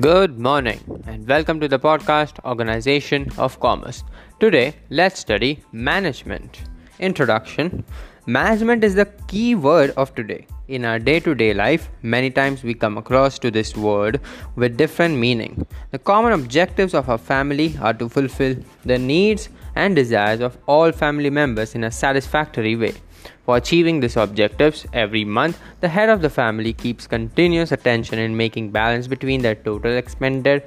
Good morning and welcome to the podcast Organization of Commerce. Today, let's study management. Introduction Management is the key word of today. In our day to day life, many times we come across to this word with different meaning. The common objectives of our family are to fulfill the needs and desires of all family members in a satisfactory way. For achieving these objectives, every month the head of the family keeps continuous attention in making balance between their total expended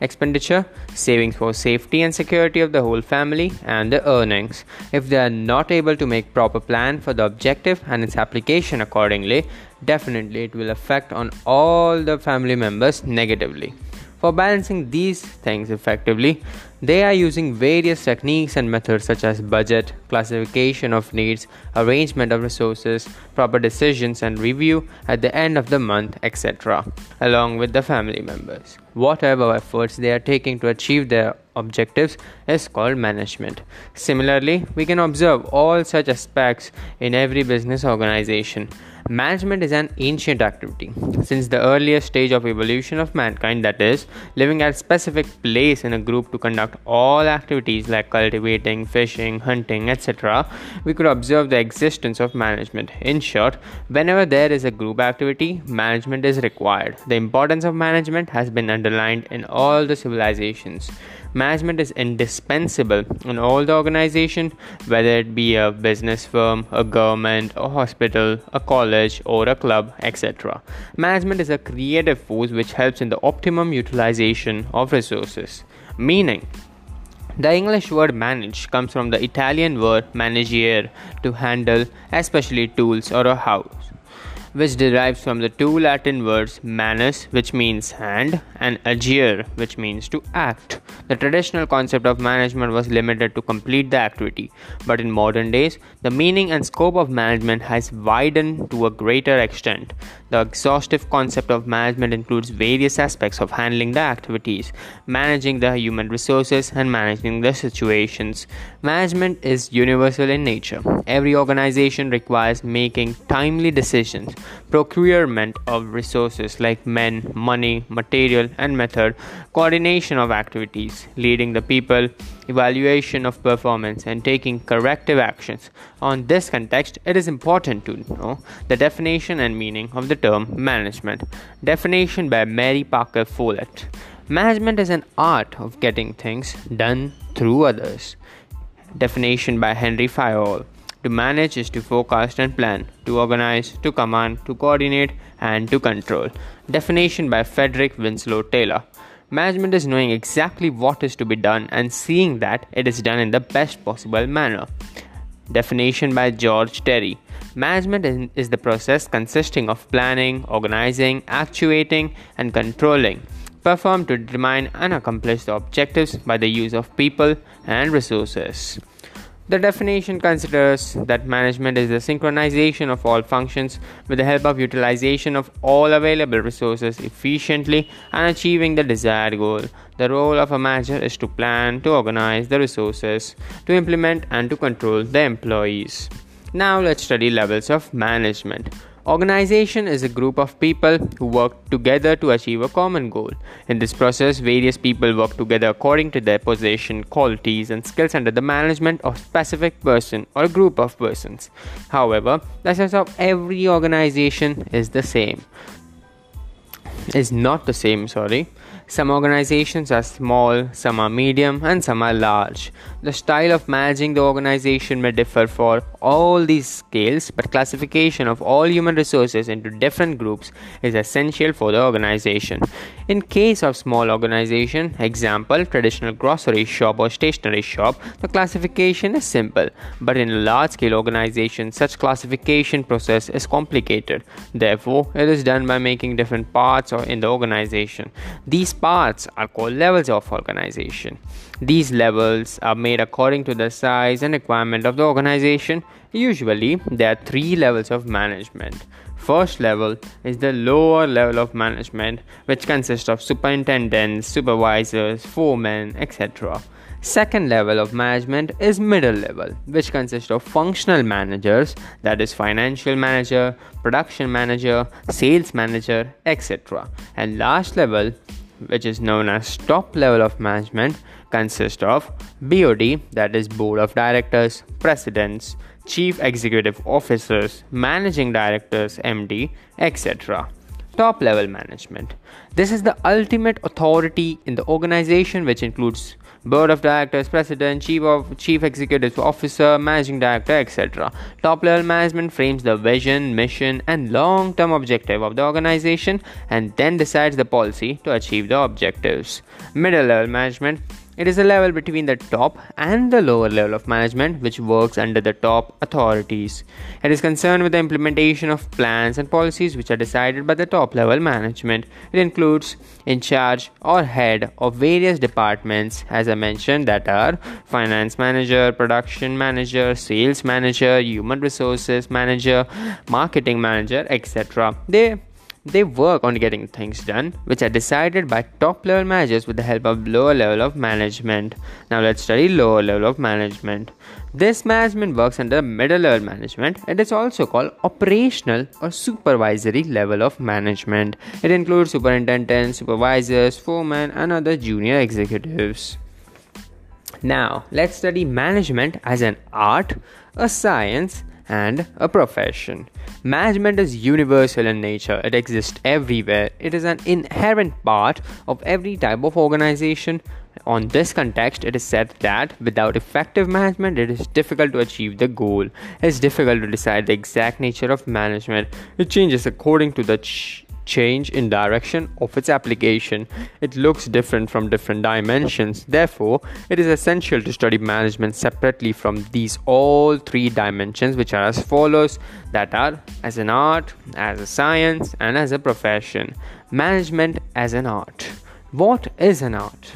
expenditure, savings for safety and security of the whole family, and the earnings. If they are not able to make proper plan for the objective and its application accordingly, definitely it will affect on all the family members negatively. For balancing these things effectively, they are using various techniques and methods such as budget, classification of needs, arrangement of resources, proper decisions and review at the end of the month, etc., along with the family members. Whatever efforts they are taking to achieve their objectives is called management. Similarly, we can observe all such aspects in every business organization. Management is an ancient activity. Since the earliest stage of evolution of mankind, that is, living at a specific place in a group to conduct all activities like cultivating, fishing, hunting, etc., we could observe the existence of management. In short, whenever there is a group activity, management is required. The importance of management has been underlined in all the civilizations. Management is indispensable in all the organization, whether it be a business firm, a government, a hospital, a college, or a club, etc. Management is a creative force which helps in the optimum utilization of resources. Meaning, the English word manage comes from the Italian word managere to handle, especially tools or a house which derives from the two Latin words manus, which means hand, and agere, which means to act. The traditional concept of management was limited to complete the activity, but in modern days, the meaning and scope of management has widened to a greater extent. The exhaustive concept of management includes various aspects of handling the activities, managing the human resources, and managing the situations. Management is universal in nature. Every organization requires making timely decisions procurement of resources like men, money, material, and method, coordination of activities, leading the people, evaluation of performance, and taking corrective actions. On this context, it is important to know the definition and meaning of the term management. Definition by Mary Parker Follett. Management is an art of getting things done through others. Definition by Henry Fayol. To manage is to forecast and plan, to organize, to command, to coordinate, and to control. Definition by Frederick Winslow Taylor. Management is knowing exactly what is to be done and seeing that it is done in the best possible manner. Definition by George Terry. Management is the process consisting of planning, organizing, actuating, and controlling, performed to determine and accomplish the objectives by the use of people and resources. The definition considers that management is the synchronization of all functions with the help of utilization of all available resources efficiently and achieving the desired goal. The role of a manager is to plan, to organize the resources, to implement, and to control the employees. Now let's study levels of management. Organization is a group of people who work together to achieve a common goal. In this process, various people work together according to their position, qualities, and skills under the management of specific person or group of persons. However, the sense of every organization is the same. Is not the same, sorry. Some organizations are small, some are medium, and some are large. The style of managing the organization may differ for all these scales, but classification of all human resources into different groups is essential for the organization. In case of small organization, example traditional grocery shop or stationery shop, the classification is simple, but in a large scale organization, such classification process is complicated. Therefore, it is done by making different parts or in the organization. These parts are called levels of organization. These levels are made according to the size and requirement of the organization. Usually, there are three levels of management. First level is the lower level of management, which consists of superintendents, supervisors, foremen, etc. Second level of management is middle level, which consists of functional managers, that is, financial manager, production manager, sales manager, etc. And last level which is known as top level of management, consists of BOD, that is Board of Directors, Presidents, Chief Executive Officers, Managing Directors, MD, etc. Top level management. This is the ultimate authority in the organization, which includes board of directors, president, chief of chief executive officer, managing director, etc. Top level management frames the vision, mission, and long term objective of the organization and then decides the policy to achieve the objectives. Middle level management it is a level between the top and the lower level of management which works under the top authorities. It is concerned with the implementation of plans and policies which are decided by the top level management. It includes in charge or head of various departments, as I mentioned, that are finance manager, production manager, sales manager, human resources manager, marketing manager, etc. They they work on getting things done, which are decided by top level managers with the help of lower level of management. Now let's study lower level of management. This management works under middle level management. It is also called operational or supervisory level of management. It includes superintendents, supervisors, foremen, and other junior executives. Now, let's study management as an art, a science, and a profession. Management is universal in nature, it exists everywhere. It is an inherent part of every type of organization. On this context, it is said that without effective management, it is difficult to achieve the goal. It is difficult to decide the exact nature of management. It changes according to the ch- change in direction of its application. It looks different from different dimensions. Therefore, it is essential to study management separately from these all three dimensions, which are as follows that are as an art, as a science, and as a profession. Management as an art. What is an art?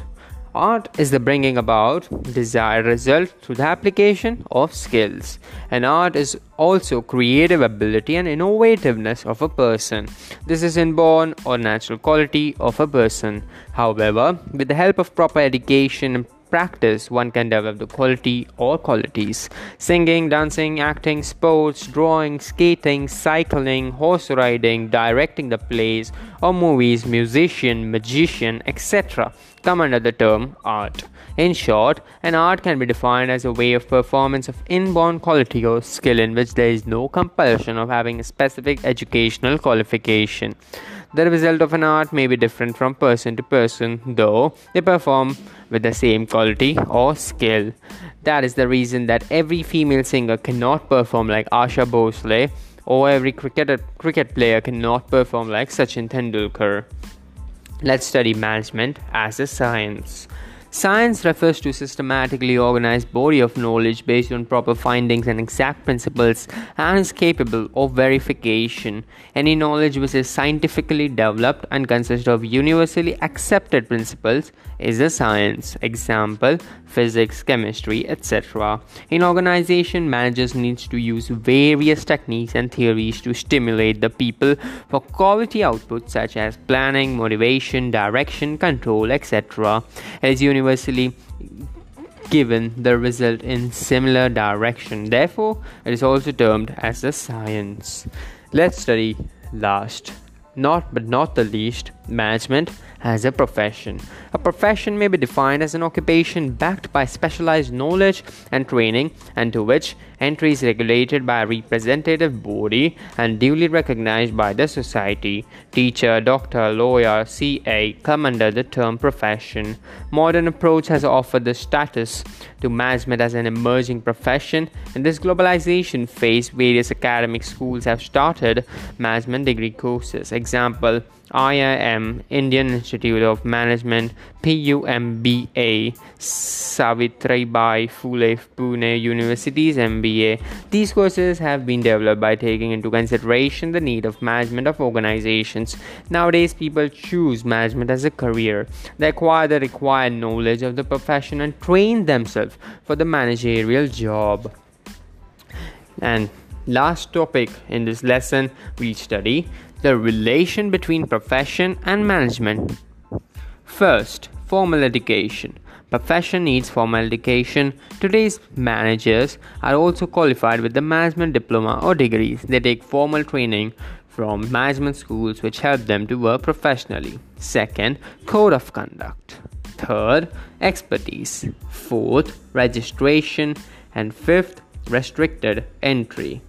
Art is the bringing about desired result through the application of skills. And art is also creative ability and innovativeness of a person. This is inborn or natural quality of a person. However, with the help of proper education and practice, one can develop the quality or qualities. Singing, dancing, acting, sports, drawing, skating, cycling, horse riding, directing the plays or movies, musician, magician, etc. come under the term art. In short, an art can be defined as a way of performance of inborn quality or skill in which there is no compulsion of having a specific educational qualification. The result of an art may be different from person to person, though they perform with the same quality or skill. That is the reason that every female singer cannot perform like Asha Bhosle, or every cricketer, cricket player cannot perform like Sachin Tendulkar. Let's study management as a science. Science refers to systematically organized body of knowledge based on proper findings and exact principles and is capable of verification. Any knowledge which is scientifically developed and consists of universally accepted principles is a science. Example physics, chemistry, etc. In organization, managers needs to use various techniques and theories to stimulate the people for quality output such as planning, motivation, direction, control, etc. It is universally given the result in similar direction. Therefore, it is also termed as a science. Let's study last, not but not the least, management as a profession. A profession may be defined as an occupation backed by specialized knowledge and training, and to which entry is regulated by a representative body and duly recognized by the society. Teacher, doctor, lawyer, CA come under the term profession. Modern approach has offered the status to management as an emerging profession. In this globalization phase, various academic schools have started management degree courses. Example IIM, Indian Institute of Management, PUMBA, Savitribai Phule Pune University's MBA. These courses have been developed by taking into consideration the need of management of organizations. Nowadays, people choose management as a career. They acquire the required knowledge of the profession and train themselves for the managerial job. And last topic in this lesson we study the relation between profession and management. First, formal education. Profession needs formal education. Today's managers are also qualified with the management diploma or degrees. They take formal training from management schools which help them to work professionally. Second, code of conduct. Third, expertise. Fourth, registration. And fifth, restricted entry.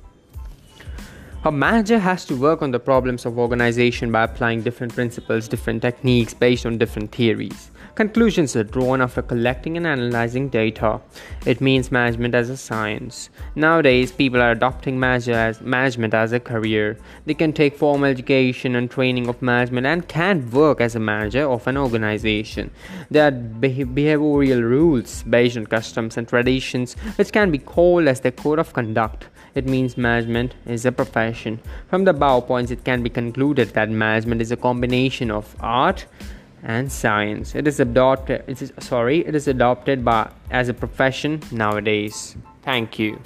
A manager has to work on the problems of organization by applying different principles, different techniques based on different theories. Conclusions are drawn after collecting and analyzing data. It means management as a science. Nowadays, people are adopting as, management as a career. They can take formal education and training of management and can work as a manager of an organization. There are behavioral rules based on customs and traditions, which can be called as the code of conduct. It means management is a profession. From the above points, it can be concluded that management is a combination of art and science. It is adopted. It is sorry. It is adopted by as a profession nowadays. Thank you.